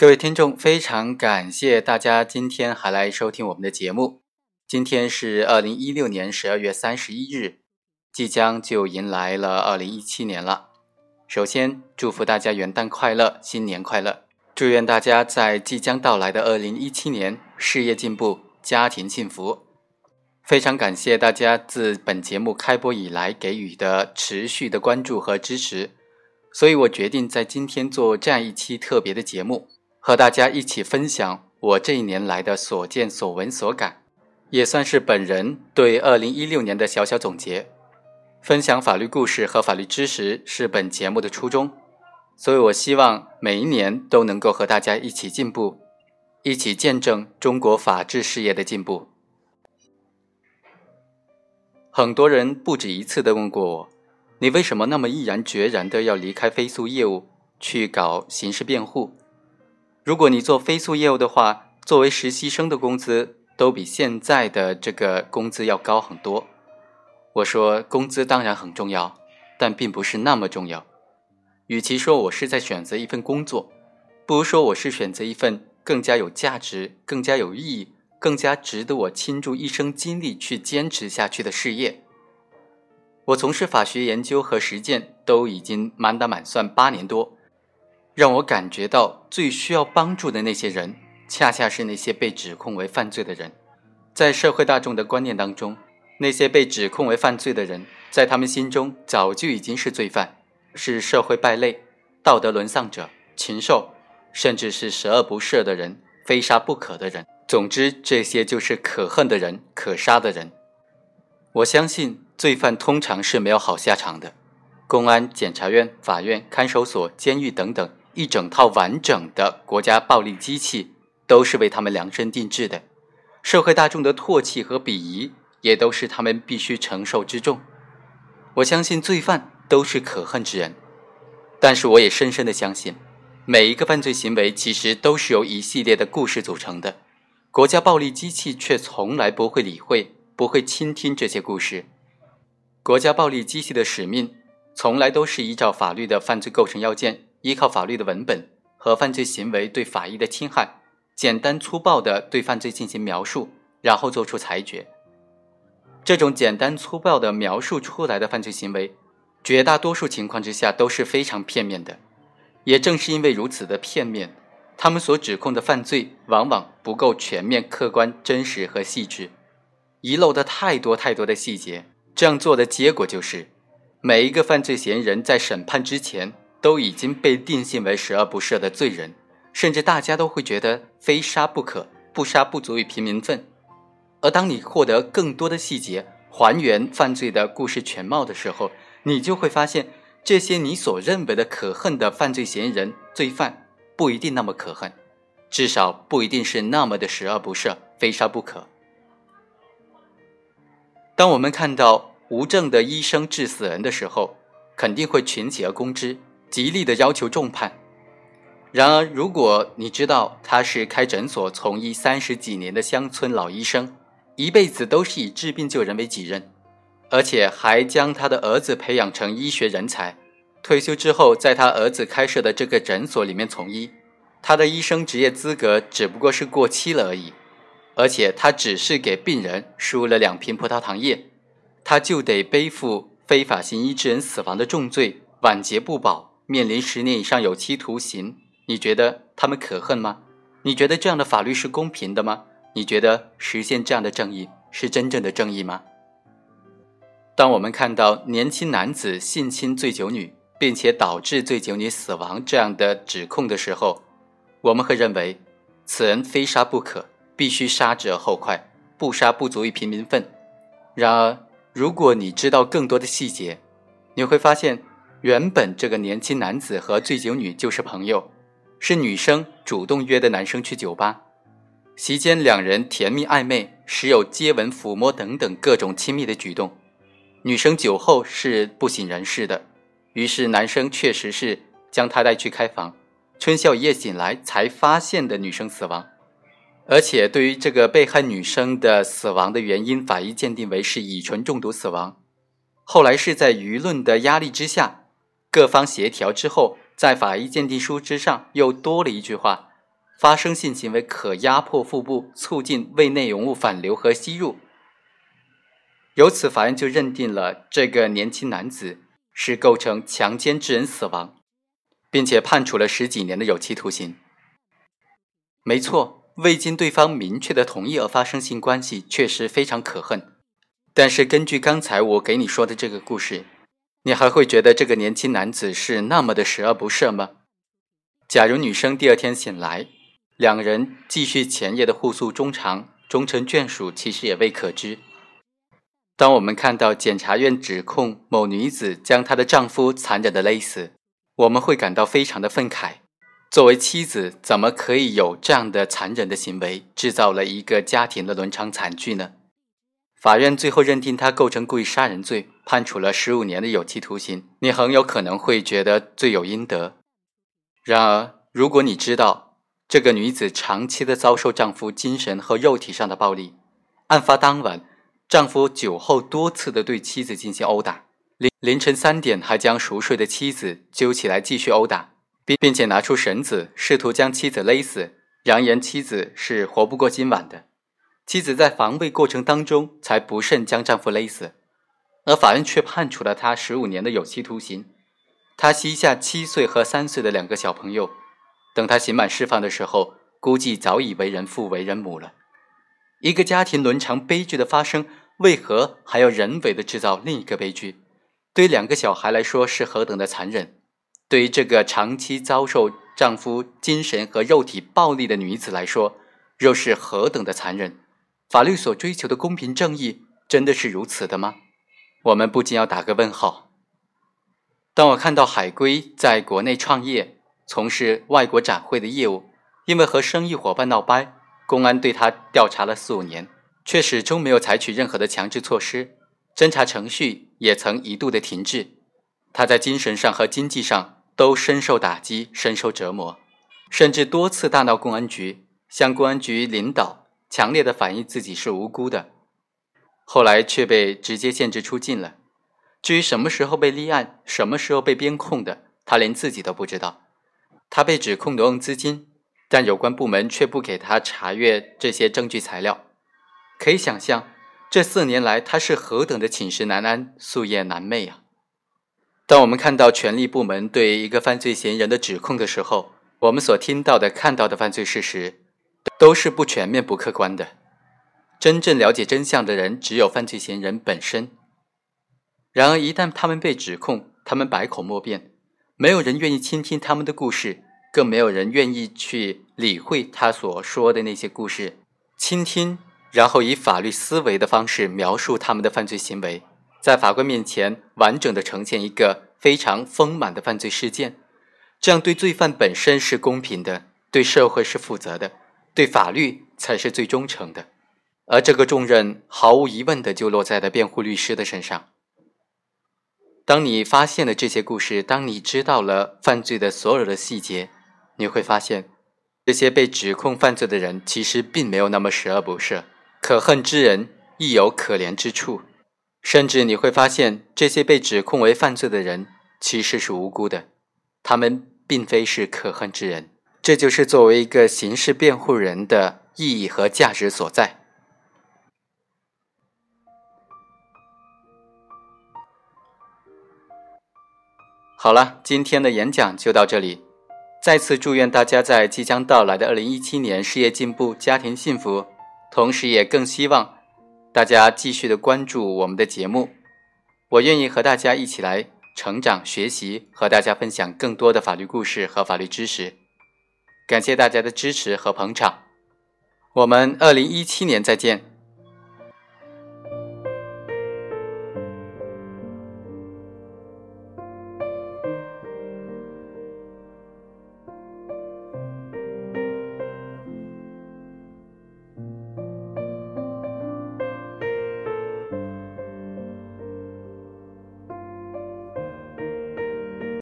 各位听众，非常感谢大家今天还来收听我们的节目。今天是二零一六年十二月三十一日，即将就迎来了二零一七年了。首先，祝福大家元旦快乐，新年快乐！祝愿大家在即将到来的二零一七年事业进步，家庭幸福。非常感谢大家自本节目开播以来给予的持续的关注和支持，所以我决定在今天做这样一期特别的节目。和大家一起分享我这一年来的所见所闻所感，也算是本人对二零一六年的小小总结。分享法律故事和法律知识是本节目的初衷，所以我希望每一年都能够和大家一起进步，一起见证中国法治事业的进步。很多人不止一次的问过我，你为什么那么毅然决然的要离开飞速业务去搞刑事辩护？如果你做飞速业务的话，作为实习生的工资都比现在的这个工资要高很多。我说，工资当然很重要，但并不是那么重要。与其说我是在选择一份工作，不如说我是选择一份更加有价值、更加有意义、更加值得我倾注一生精力去坚持下去的事业。我从事法学研究和实践都已经满打满算八年多。让我感觉到最需要帮助的那些人，恰恰是那些被指控为犯罪的人。在社会大众的观念当中，那些被指控为犯罪的人，在他们心中早就已经是罪犯，是社会败类、道德沦丧者、禽兽，甚至是十恶不赦的人、非杀不可的人。总之，这些就是可恨的人、可杀的人。我相信，罪犯通常是没有好下场的。公安、检察院、法院、看守所、监狱等等。一整套完整的国家暴力机器都是为他们量身定制的，社会大众的唾弃和鄙夷也都是他们必须承受之重。我相信罪犯都是可恨之人，但是我也深深的相信，每一个犯罪行为其实都是由一系列的故事组成的，国家暴力机器却从来不会理会、不会倾听这些故事。国家暴力机器的使命从来都是依照法律的犯罪构成要件。依靠法律的文本和犯罪行为对法益的侵害，简单粗暴地对犯罪进行描述，然后做出裁决。这种简单粗暴的描述出来的犯罪行为，绝大多数情况之下都是非常片面的。也正是因为如此的片面，他们所指控的犯罪往往不够全面、客观、真实和细致，遗漏的太多太多的细节。这样做的结果就是，每一个犯罪嫌疑人在审判之前。都已经被定性为十恶不赦的罪人，甚至大家都会觉得非杀不可，不杀不足以平民愤。而当你获得更多的细节，还原犯罪的故事全貌的时候，你就会发现，这些你所认为的可恨的犯罪嫌疑人、罪犯，不一定那么可恨，至少不一定是那么的十恶不赦、非杀不可。当我们看到无证的医生致死人的时候，肯定会群起而攻之。极力的要求重判。然而，如果你知道他是开诊所从医三十几年的乡村老医生，一辈子都是以治病救人为己任，而且还将他的儿子培养成医学人才，退休之后在他儿子开设的这个诊所里面从医，他的医生职业资格只不过是过期了而已，而且他只是给病人输了两瓶葡萄糖液，他就得背负非法行医致人死亡的重罪，晚节不保。面临十年以上有期徒刑，你觉得他们可恨吗？你觉得这样的法律是公平的吗？你觉得实现这样的正义是真正的正义吗？当我们看到年轻男子性侵醉酒女，并且导致醉酒女死亡这样的指控的时候，我们会认为此人非杀不可，必须杀之而后快，不杀不足以平民愤。然而，如果你知道更多的细节，你会发现。原本这个年轻男子和醉酒女就是朋友，是女生主动约的男生去酒吧，席间两人甜蜜暧昧，时有接吻、抚摸等等各种亲密的举动。女生酒后是不省人事的，于是男生确实是将她带去开房，春宵一夜醒来才发现的女生死亡，而且对于这个被害女生的死亡的原因，法医鉴定为是乙醇中毒死亡，后来是在舆论的压力之下。各方协调之后，在法医鉴定书之上又多了一句话：发生性行为可压迫腹部，促进胃内容物反流和吸入。由此，法院就认定了这个年轻男子是构成强奸致人死亡，并且判处了十几年的有期徒刑。没错，未经对方明确的同意而发生性关系，确实非常可恨。但是，根据刚才我给你说的这个故事，你还会觉得这个年轻男子是那么的十恶不赦吗？假如女生第二天醒来，两人继续前夜的互诉衷肠，终成眷属，其实也未可知。当我们看到检察院指控某女子将她的丈夫残忍的勒死，我们会感到非常的愤慨。作为妻子，怎么可以有这样的残忍的行为，制造了一个家庭的伦常惨剧呢？法院最后认定他构成故意杀人罪，判处了十五年的有期徒刑。你很有可能会觉得罪有应得。然而，如果你知道这个女子长期的遭受丈夫精神和肉体上的暴力，案发当晚。丈夫酒后多次的对妻子进行殴打，凌凌晨三点还将熟睡的妻子揪起来继续殴打，并并且拿出绳子试图将妻子勒死，扬言妻子是活不过今晚的。妻子在防卫过程当中才不慎将丈夫勒死，而法院却判处了他十五年的有期徒刑。他膝下七岁和三岁的两个小朋友，等他刑满释放的时候，估计早已为人父为人母了。一个家庭伦常悲剧的发生。为何还要人为的制造另一个悲剧？对两个小孩来说是何等的残忍！对于这个长期遭受丈夫精神和肉体暴力的女子来说，又是何等的残忍！法律所追求的公平正义真的是如此的吗？我们不禁要打个问号。当我看到海归在国内创业，从事外国展会的业务，因为和生意伙伴闹掰，公安对他调查了四五年。却始终没有采取任何的强制措施，侦查程序也曾一度的停滞。他在精神上和经济上都深受打击，深受折磨，甚至多次大闹公安局，向公安局领导强烈的反映自己是无辜的。后来却被直接限制出境了。至于什么时候被立案，什么时候被编控的，他连自己都不知道。他被指控挪用资金，但有关部门却不给他查阅这些证据材料。可以想象，这四年来他是何等的寝食难安、夙夜难寐啊！当我们看到权力部门对一个犯罪嫌疑人的指控的时候，我们所听到的、看到的犯罪事实，都是不全面、不客观的。真正了解真相的人，只有犯罪嫌疑人本身。然而，一旦他们被指控，他们百口莫辩，没有人愿意倾听他们的故事，更没有人愿意去理会他所说的那些故事。倾听。然后以法律思维的方式描述他们的犯罪行为，在法官面前完整的呈现一个非常丰满的犯罪事件，这样对罪犯本身是公平的，对社会是负责的，对法律才是最忠诚的。而这个重任毫无疑问的就落在了辩护律师的身上。当你发现了这些故事，当你知道了犯罪的所有的细节，你会发现，这些被指控犯罪的人其实并没有那么十恶不赦。可恨之人亦有可怜之处，甚至你会发现，这些被指控为犯罪的人其实是无辜的，他们并非是可恨之人。这就是作为一个刑事辩护人的意义和价值所在。好了，今天的演讲就到这里，再次祝愿大家在即将到来的二零一七年事业进步，家庭幸福。同时，也更希望大家继续的关注我们的节目。我愿意和大家一起来成长、学习，和大家分享更多的法律故事和法律知识。感谢大家的支持和捧场，我们二零一七年再见。